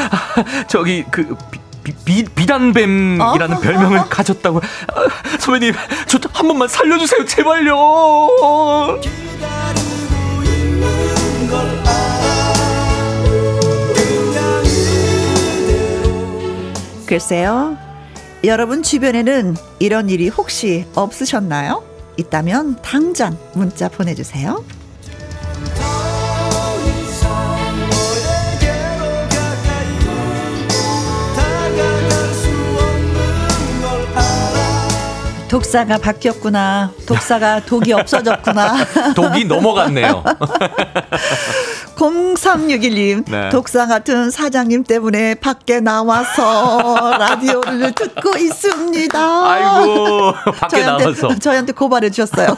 저기 그 비, 비, 비단뱀이라는 어? 별명을 가졌다고. 아, 선배님, 저 한 번만 살려주세요, 제발요. 글쎄요. 여러분 주변에는 이런 일이 혹시 없으셨나요? 있다면 당장 문자 보내주세요. 독사가 바뀌었구나. 독사가 독이 없어졌구나. 독이 넘어갔네요. 0361님, 네. 독사 같은 사장님 때문에 밖에 나와서 라디오를 듣고 있습니다. 아이고, 밖에 저희한테, 나와서. 저희한테 고발해 주셨어요.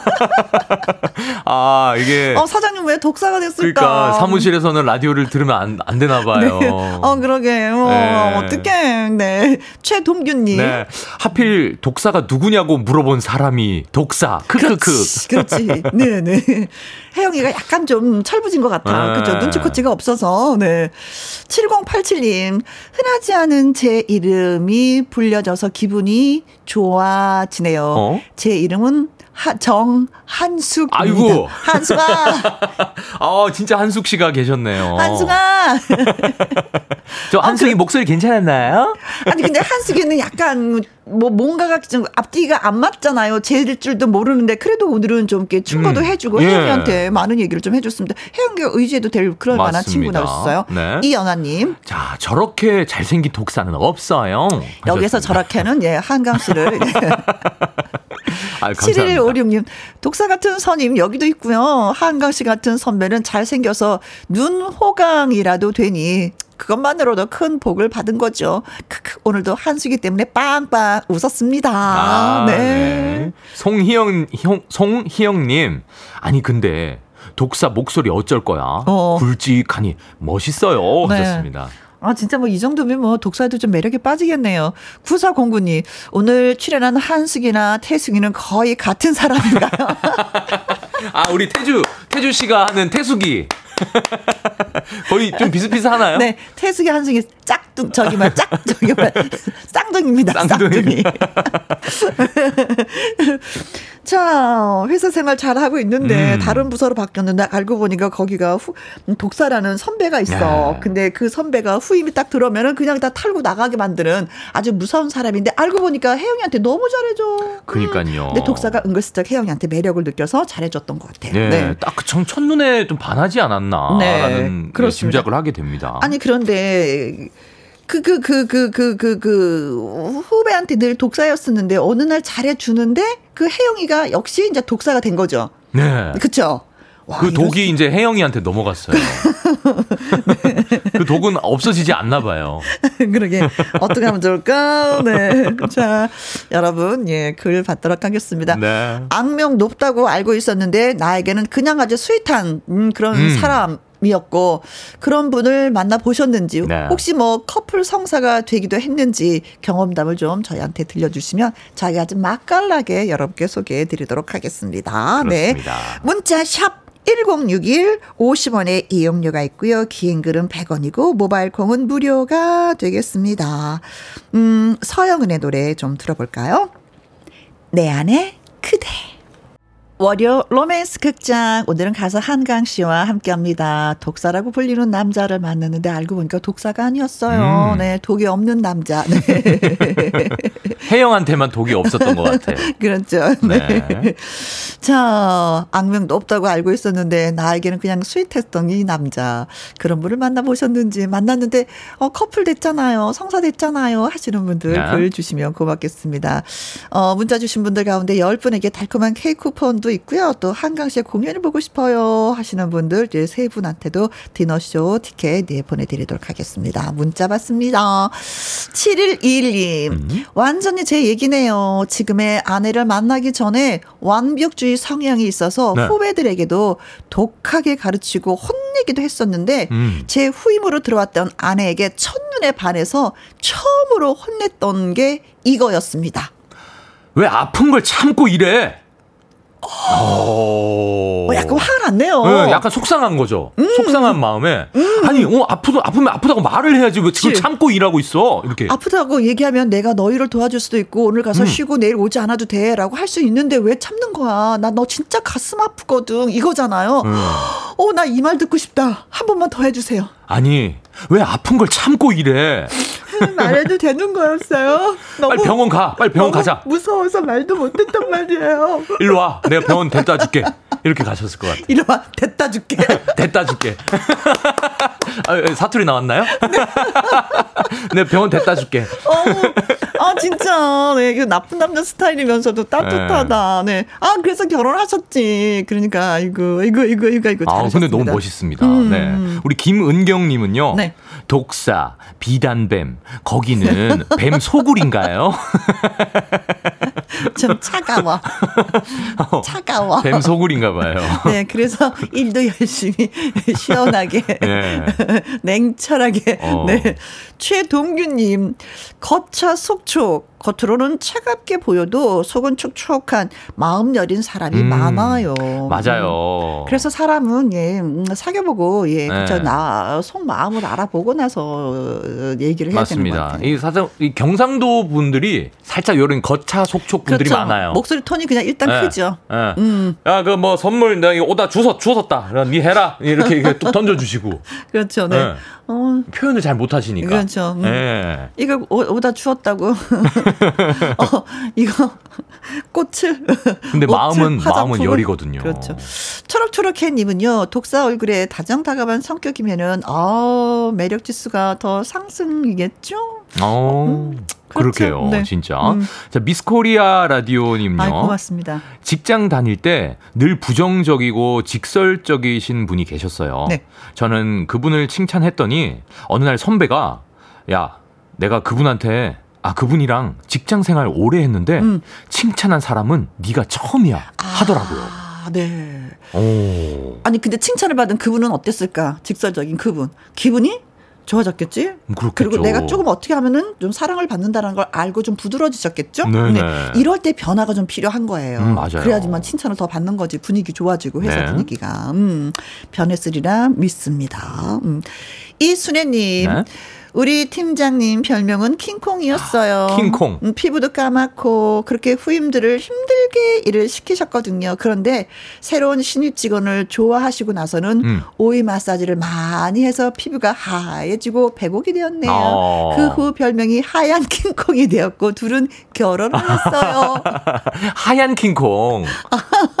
아, 이게. 어, 사장님 왜 독사가 됐을까? 그러니까 사무실에서는 라디오를 들으면 안, 안 되나 봐요. 네. 어, 그러게. 어, 네. 어떡해. 네. 최동규님. 네. 하필 독사가 누구냐고 물어본 사람이 독사. 크크크. 그렇지. 그렇지. 네네. 혜영이가 약간 좀 철부진 것 같아. 네. 그죠? 눈치코치가 없어서. 네. 7087님. 흔하지 않은 제 이름이 불려져서 기분이 좋아지네요. 어? 제 이름은 하, 정 한숙입니다. 아이고. 한숙아! 아, 진짜 한숙 씨가 계셨네요. 한숙아! 저 한승이 목소리 괜찮았나요? 아니 근데 한숙이는 약간 뭐 뭔가가 좀 앞뒤가 안 맞잖아요. 제일 줄도 모르는데 그래도 오늘은 좀 이렇게 충고도 음, 해주고 예. 혜영이한테 많은 얘기를 좀 해줬습니다. 혜영이가 의지해도 될 그럴 만한 맞습니다. 친구 나왔어요. 네. 이연아님 자, 저렇게 잘생긴 독사는 없어요. 여기서 하셨습니다. 저렇게는 예 한강 씨를 감사합니다. 7156님 독사 같은 선임 여기도 있고요. 한강 씨 같은 선배는 잘생겨서 눈 호강이라도 되니. 그것만으로도 큰 복을 받은 거죠. 크크, 오늘도 한수기 때문에 빵빵 웃었습니다. 아, 네. 네. 송희영, 형, 송희영님. 아니, 근데, 독사 목소리 어쩔 거야? 어. 굵직하니 멋있어요. 네. 하셨습니다. 아, 진짜 뭐 이 정도면 뭐 독사도 좀 매력에 빠지겠네요. 9409님, 오늘 출연한 한숙이나 태숙이는 거의 같은 사람인가요? 아, 우리 태주, 태주 씨가 하는 태숙이. 거의 좀 비슷비슷하나요? 네, 태숙이 한숙이 짝둥, 저기 말, 짝, 저기 말, 쌍둥입니다. 쌍둥이. 자, 회사 생활 잘 하고 있는데 음. 다른 부서로 바뀌었는데 알고 보니까 거기가 후, 독사라는 선배가 있어. 네. 근데 그 선배가 후임이 딱 들어오면은 그냥 다 탈고 나가게 만드는 아주 무서운 사람인데 알고 보니까 혜영이한테 너무 잘해줘. 그니까요. 근데 독사가 은근슬쩍 혜영이한테 매력을 느껴서 잘해줬던 것 같아요. 네, 네. 딱그 정- 첫눈에 좀 반하지 않았나 라는 네, 그렇습니다. 짐작을 하게 됩니다. 아니 그런데 그 그 그 그 그 그 그 후배한테 늘 독사였었는데 어느 날 잘해 주는데 그 혜영이가 역시 이제 독사가 된 거죠. 네. 그쵸? 와, 그 독이 이제 혜영이한테 넘어갔어요. 그 독은 없어지지 않나 봐요. 그러게 어떻게 하면 좋을까? 네. 자, 여러분, 예, 글 받도록 하겠습니다. 네. 악명 높다고 알고 있었는데 나에게는 그냥 아주 스윗한 음, 그런 음. 사람 이었고 그런 분을 만나 보셨는지 네. 혹시 뭐 커플 성사가 되기도 했는지 경험담을 좀 저희한테 들려주시면 저희가 아주 맛깔나게 여러분께 소개해 드리도록 하겠습니다. 네. 그렇습니다. 문자 샵 1061 50원의 이용료가 있고요. 긴 글은 100원이고 모바일 콩은 무료가 되겠습니다. 음, 서영은의 노래 좀 들어볼까요? 내 안에 그대. 월요 로맨스 극장 오늘은 가수 한강 씨와 함께 합니다. 독사라고 불리는 남자를 만났는데 알고 보니까 독사가 아니었어요. 음. 네, 독이 없는 남자. 네. 혜영한테만 독이 없었던 것 같아요. 그렇죠. 네. 네. 자, 악명도 없다고 알고 있었는데 나에게는 그냥 스윗했던 이 남자. 그런 분을 만나보셨는지 만났는데 어 커플 됐잖아요. 성사 됐잖아요. 하시는 분들 네. 글 주시면 고맙겠습니다. 어 문자 주신 분들 가운데 10분에게 달콤한 케이크 쿠폰도 있고요. 또 한강 씨의 공연을 보고 싶어요 하시는 분들 이제 세 분한테도 디너쇼 티켓 네 보내드리도록 하겠습니다. 문자 받습니다. 7121님. 음. 완전히 제 얘기네요. 지금의 아내를 만나기 전에 완벽주의 성향이 있어서 네. 후배들에게도 독하게 가르치고 혼내기도 했었는데 음. 제 후임으로 들어왔던 아내에게 첫눈에 반해서 처음으로 혼냈던 게 이거였습니다. 왜 아픈 걸 참고 이래? 어... 어, 약간 화가 났네요. 네, 약간 속상한 거죠. 속상한 마음에 아니, 어 아프다 아프면 아프다고 말을 해야지 왜 지금 그치. 참고 일하고 있어? 이렇게. 아프다고 얘기하면 내가 너희를 도와줄 수도 있고 오늘 가서 음. 쉬고 내일 오지 않아도 돼라고 할 수 있는데 왜 참는 거야? 나 너 진짜 가슴 아프거든 이거잖아요. 음. 어나 이 말 듣고 싶다. 한 번만 더 해주세요. 아니, 왜 아픈 걸 참고 이래? 말해도 되는 거였어요. 빨리 병원 가. 빨리 병원 가자. 무서워서 말도 못했단 말이에요. 일로 와. 내가 병원 데려다 줄게. 이렇게 가셨을 것 같아. 이리와 됐다 줄게. 데려다 줄게. 아, 사투리 나왔나요? 네, 병원 데려다 줄게. 어, 아 진짜 네, 이거 나쁜 남자 스타일이면서도 따뜻하다. 네. 아 그래서 결혼하셨지. 그러니까 이거 이거 이거 이거 이거 아, 근데 너무. 멋있습니다. 음. 네. 우리 김은경님은요. 네. 독사, 비단뱀, 거기는 뱀 소굴인가요? 좀 차가워. 차가워. 뱀 소굴인가 봐요. 네, 그래서 일도 열심히 시원하게 네. 냉철하게 어. 네 최동규님 거차 속촉 겉으로는 차갑게 보여도 속은 촉촉한 마음 여린 사람이 음, 많아요. 맞아요. 그래서 사람은 예 음, 사귀어보고 예 네. 그쵸 나속 마음을 알아보고 나서 어, 얘기를 해야 되는 것 맞습니다. 같아요. 이 사실 이 경상도 분들이 살짝 이런 거차 속촉 분들이 그렇죠. 많아요. 목소리 톤이 그냥 일단 네. 크죠. 예. 음. 야, 그 뭐 선물 내가 오다 주웠 주웠었다. 그럼 니 해라. 이렇게, 또 던져주시고 그렇죠. 네. 네. 어, 표현을 잘 못하시니까. 그렇죠. 음. 예. 이거 오, 오다 주웠다고. 어, 이거 꽃을. 근데 마음은 마음은 화장품을. 여리거든요. 그렇죠. 초록초록해 님은요 독사 얼굴에 다정 다감한 성격이면은 아 매력 지수가 더 상승이겠죠. 어. 그렇죠. 그렇게요, 네. 진짜. 음. 자, 미스코리아 라디오님요. 아 고맙습니다. 직장 다닐 때 늘 부정적이고 직설적이신 분이 계셨어요. 네. 저는 그분을 칭찬했더니 어느 날 선배가 야, 내가 그분한테 아 그분이랑 직장 생활 오래 했는데 음. 칭찬한 사람은 네가 처음이야 하더라고요. 아, 네. 오. 아니 근데 칭찬을 받은 그분은 어땠을까? 직설적인 그분. 기분이 좋아졌겠지? 음, 그렇겠죠. 그리고 내가 조금 어떻게 하면은 좀 사랑을 받는다는 걸 알고 좀 부드러워지셨겠죠? 네네. 이럴 때 변화가 좀 필요한 거예요. 음, 맞아요. 그래야지만 칭찬을 더 받는 거지. 분위기 좋아지고 회사 네. 분위기가. 음, 변했으리라 믿습니다. 음. 이순애님. 네. 우리 팀장님 별명은 킹콩이었어요. 아, 킹콩. 음, 피부도 까맣고 그렇게 후임들을 힘들게 일을 시키셨거든요. 그런데 새로운 신입 직원을 좋아하시고 나서는 음. 오이 마사지를 많이 해서 피부가 하얘지고 배복이 되었네요. 어. 그후 별명이 하얀 킹콩이 되었고 둘은 결혼을 했어요. 하얀 킹콩.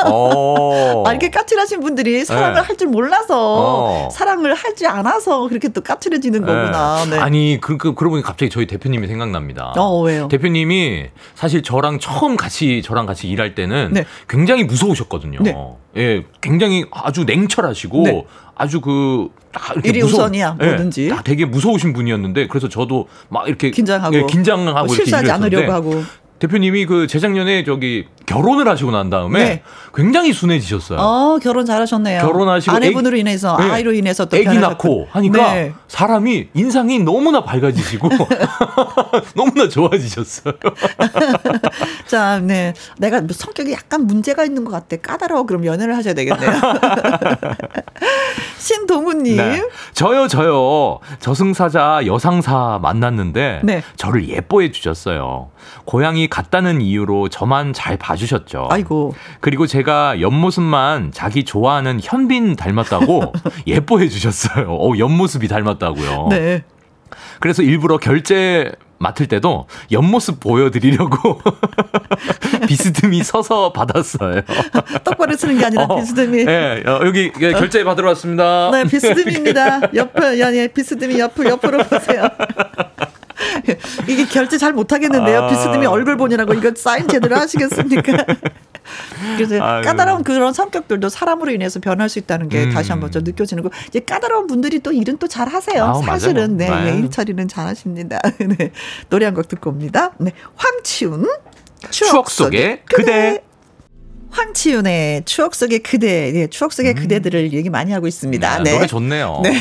어. 아, 이렇게 까칠하신 분들이 사랑을 네. 할줄 몰라서 어. 사랑을 하지 않아서 그렇게 또 까칠해지는 거구나. 네. 아니 그, 그 그러고 보니 갑자기 저희 대표님이 생각납니다. 어, 왜요? 대표님이 사실 저랑 처음 같이 저랑 같이 일할 때는 네. 굉장히 무서우셨거든요. 네. 예, 굉장히 아주 냉철하시고 네. 아주 그 일이 우선이야, 예, 뭐든지. 딱 되게 무서우신 분이었는데 그래서 저도 막 이렇게 긴장하고. 예, 긴장하고 뭐 이렇게 실수하지 않으려고 하고. 대표님이 그 재작년에 저기 결혼을 하시고 난 다음에 네. 굉장히 순해지셨어요. 어, 결혼 잘하셨네요. 결혼하시고 아내분으로 애기- 인해서 네. 아이로 인해서 또 애기 변하셨고. 낳고 하니까 네. 사람이 인상이 너무나 밝아지시고 너무나 좋아지셨어요. 자, 네. 내가 뭐 성격이 약간 문제가 있는 것 같아. 까다로워. 그럼 연애를 하셔야 되겠네요. 신동훈님. 네. 저요 저요 저승사자 여상사 만났는데 네. 저를 예뻐해 주셨어요. 고향이 같다는 이유로 저만 잘 봐주 셨죠. 아이고. 그리고 제가 옆모습만 자기 좋아하는 현빈 닮았다고 예뻐해 주셨어요. 어, 옆모습이 닮았다고요. 네. 그래서 일부러 결제 맡을 때도 옆모습 보여드리려고 비스듬히 서서 받았어요. 똑바로 쓰는 게 아니라 어, 비스듬히. 예, 어, 여기 예, 결제 받으러 왔습니다. 네, 비스듬입니다. 옆을, 야, 예, 비스듬히 옆을, 옆으로 보세요. 이게 결제 잘 못하겠는데요. 아. 비스듬히 얼굴 보느라고 이거 사인 제대로 하시겠습니까? 그래서 아유. 까다로운 그런 성격들도 사람으로 인해서 변할 수 있다는 게 음. 다시 한번 좀 느껴지는 거. 이제 까다로운 분들이 또 일은 또 잘 하세요. 아우, 사실은 네, 맞아요. 예, 네. 일 처리는 잘 하십니다. 네. 노래 한 곡 듣고 옵니다. 네. 황치훈 추억 속의 그대. 황치윤의 추억 속의 그대, 네, 추억 속의 그대들을 얘기 많이 하고 있습니다. 네, 네. 노래 좋네요.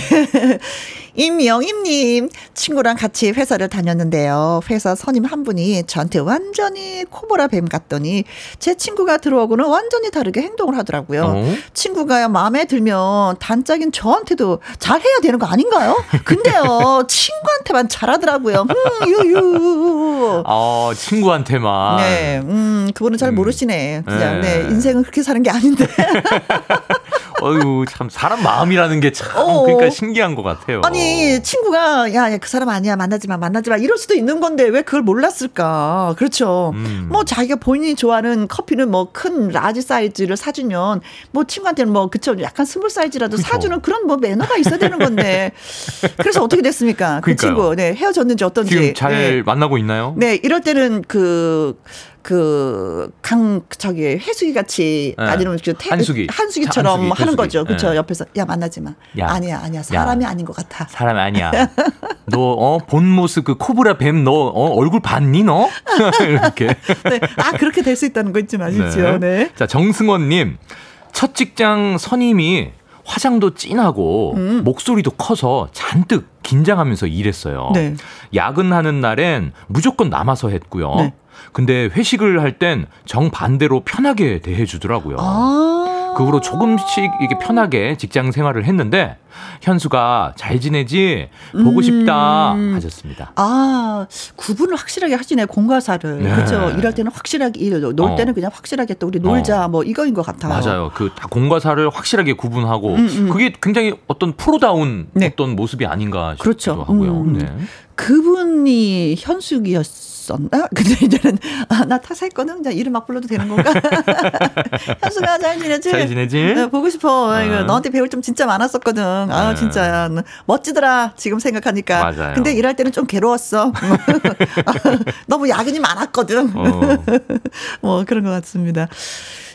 임영임님, 친구랑 같이 회사를 다녔는데요. 회사 선임 한 분이 저한테 완전히 코보라 뱀 같더니 제 친구가 들어오고는 완전히 다르게 행동을 하더라고요. 어? 친구가 마음에 들면 단짝인 저한테도 잘해야 되는 거 아닌가요? 근데요, 친구한테만 잘하더라고요. 음, 유유. 어, 친구한테만. 네, 음, 그분은 잘 음. 모르시네. 그냥, 네. 네, 인생은 그렇게 사는 게 아닌데. 어유 참 사람 마음이라는 게참 어. 그러니까 신기한 것 같아요. 아니 친구가 야 그 사람 아니야 만나지 마 만나지 마 이럴 수도 있는 건데 왜 그걸 몰랐을까 그렇죠 음. 뭐 자기가 본인이 좋아하는 커피는 뭐 큰 large 사이즈를 사주면 뭐 친구한테는 뭐 그쵸 약간 small 사이즈라도 그쵸. 사주는 그런 뭐 매너가 있어야 되는 건데 그래서 어떻게 됐습니까 그 그러니까요. 친구 네 헤어졌는지 어떤지 지금 잘 네. 만나고 있나요? 네, 이럴 때는 그, 그, 강, 저기, 해수기 같이, 네. 아니면 그 태, 한수기. 한수기처럼 한수기, 하는 한수기. 거죠. 그쵸. 네. 옆에서, 야, 만나지 마. 야. 아니야, 아니야. 사람이 아닌 것 같아. 사람 아니야. 너, 어, 본 모습 그 코브라 뱀 너, 어, 얼굴 봤니, 너? 이렇게. 네. 아, 그렇게 될 수 있다는 거 잊지 마십시오. 네. 자, 정승원님. 첫 직장 선임이 화장도 진하고 음. 목소리도 커서 잔뜩 긴장하면서 일했어요. 네. 야근하는 날엔 무조건 남아서 했고요. 네. 근데 회식을 할 땐 정반대로 편하게 대해 주더라고요. 아. 그 후로 조금씩 이렇게 편하게 직장 생활을 했는데 현수가 잘 지내지 보고 싶다 음. 하셨습니다. 아, 구분을 확실하게 하시네, 공과사를. 네. 그렇죠. 일할 때는 확실하게, 일, 놀 어. 때는 그냥 확실하게 또 우리 놀자, 뭐 이거인 것 같아요. 맞아요. 그 다 공과사를 확실하게 구분하고 음, 음. 그게 굉장히 어떤 프로다운 네. 어떤 모습이 아닌가 싶기도 그렇죠. 하고요. 음. 네. 그분이 현숙이었 었나? 근데 이제는 아, 나 타사했거든. 자 이름 막 불러도 되는 건가? 현숙아 잘 지내지? 잘 지내지? 네, 보고 싶어. 이거 어. 너한테 배울 점 진짜 많았었거든. 아 네. 진짜 멋지더라. 지금 생각하니까. 맞아요. 근데 일할 때는 좀 괴로웠어. 너무 야근이 많았거든. 어. 뭐 그런 것 같습니다.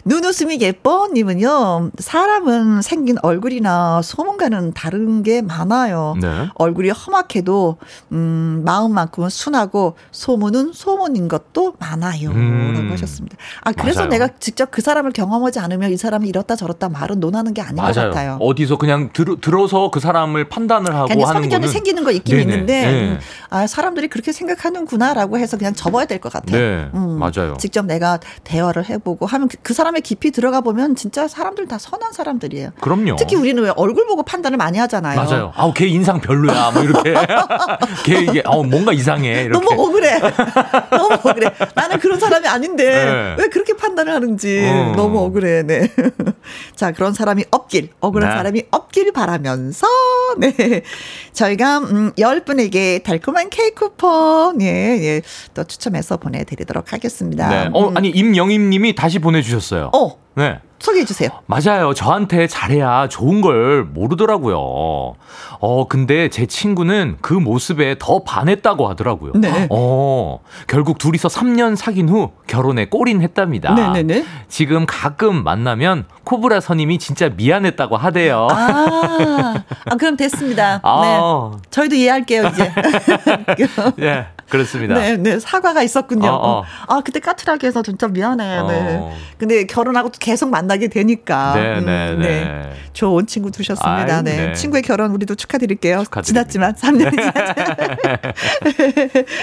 눈웃음이 예뻐 님은요. 사람은 생긴 얼굴이나 소문과는 다른 게 많아요. 네. 얼굴이 험악해도 음, 마음만큼은 순하고 소문은 소문인 것도 많아요. 음. 라고 하셨습니다. 아 그래서 맞아요. 내가 직접 그 사람을 경험하지 않으면 이 사람이 이렇다 저렇다 말은 논하는 게 아닌 것 맞아요. 같아요. 어디서 그냥 들, 들어서 그 사람을 판단을 하고 그냥 하는 선견이 거는 생기는 거 있긴 네네. 있는데 네. 음, 아 사람들이 그렇게 생각하는구나라고 해서 그냥 접어야 될 것 같아요. 네, 음, 맞아요. 직접 내가 대화를 해보고 하면 그, 그 사람의 깊이 들어가 보면 진짜 사람들 다 선한 사람들이에요. 그럼요. 특히 우리는 왜 얼굴 보고 판단을 많이 하잖아요. 맞아요. 아우 걔 인상 별로야. 뭐 이렇게 걔 이게 어 뭔가 이상해. 이렇게. 너무 억울해. 너무 억울해. 나는 그런 사람이 아닌데 네. 왜 그렇게 판단을 하는지 음. 너무 억울해. 네. 자, 그런 사람이 없길, 억울한 네. 사람이 없길 바라면서 네. 저희가 음 10분에게 달콤한 케이크 쿠폰 예, 예. 또 추첨해서 보내 드리도록 하겠습니다. 네. 어 음. 아니 임영임 님이 다시 보내 주셨어요. 어, 네. 소개해 주세요. 맞아요. 저한테 잘해야 좋은 걸 모르더라고요. 어, 근데 제 친구는 그 모습에 더 반했다고 하더라고요. 네. 어, 결국 둘이서 3년 사귄 후 결혼에 골인했답니다. 네네네. 지금 가끔 만나면 코브라 선임이 진짜 미안했다고 하대요. 아, 아 그럼 됐습니다. 아. 네. 저희도 이해할게요, 이제. 예, 그렇습니다. 네, 네, 사과가 있었군요. 어, 어. 아, 그때 까칠하게 해서 진짜 미안해. 어. 네. 근데 결혼하고 또 계속 만나게 되니까. 네, 음, 네, 네. 좋은 친구 두셨습니다. 아유, 네. 네. 친구의 결혼 우리도 축하드릴게요. 축하드립니다. 지났지만, 3년이 지났지만.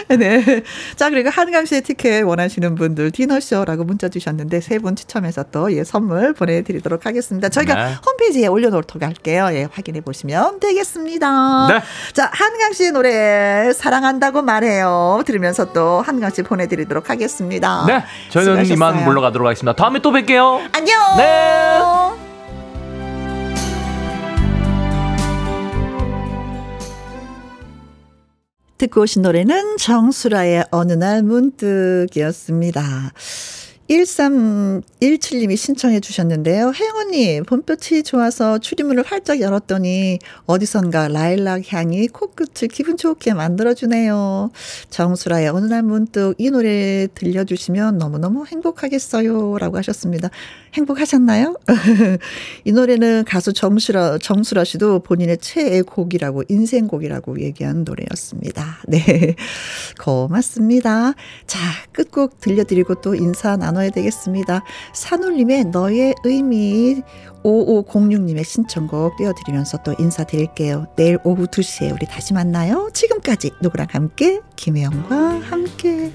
네. 자, 그리고 한강 씨의 티켓 원하시는 분들 디너쇼라고 문자 주셨는데 세 분 추첨해서 또 예, 선물 보내드리도록 하겠습니다. 저희가 네. 홈페이지에 올려놓도록 할게요. 예, 확인해 보시면 되겠습니다. 네. 자, 한강 씨의 노래 사랑한다고 말해요. 들으면서 또 한강 씨 보내드리도록 하겠습니다. 네, 저희는 수고하셨어요. 이만 물러가도록 하겠습니다. 다음에 또 뵐게요. 안녕. 네. 듣고 오신 노래는 정수라의 어느 날 문득이었습니다. 1317님이 신청해 주셨는데요. 혜원님, 봄볕이 좋아서 추리문을 활짝 열었더니 어디선가 라일락 향이 코끝을 기분 좋게 만들어주네요. 정수라의 어느 날 문득 이 노래 들려주시면 너무너무 행복하겠어요. 라고 하셨습니다. 행복하셨나요? 이 노래는 가수 정수라, 정수라 씨도 본인의 최애 곡이라고, 인생곡이라고 얘기한 노래였습니다. 네. 고맙습니다. 자, 끝곡 들려드리고 또 인사 나눠 야 되겠습니다. 산울님의 너의 의미 5506님의 신청곡 띄워드리면서 또 인사드릴게요. 내일 오후 2시에 우리 다시 만나요. 지금까지 누구랑 함께 김혜영과 함께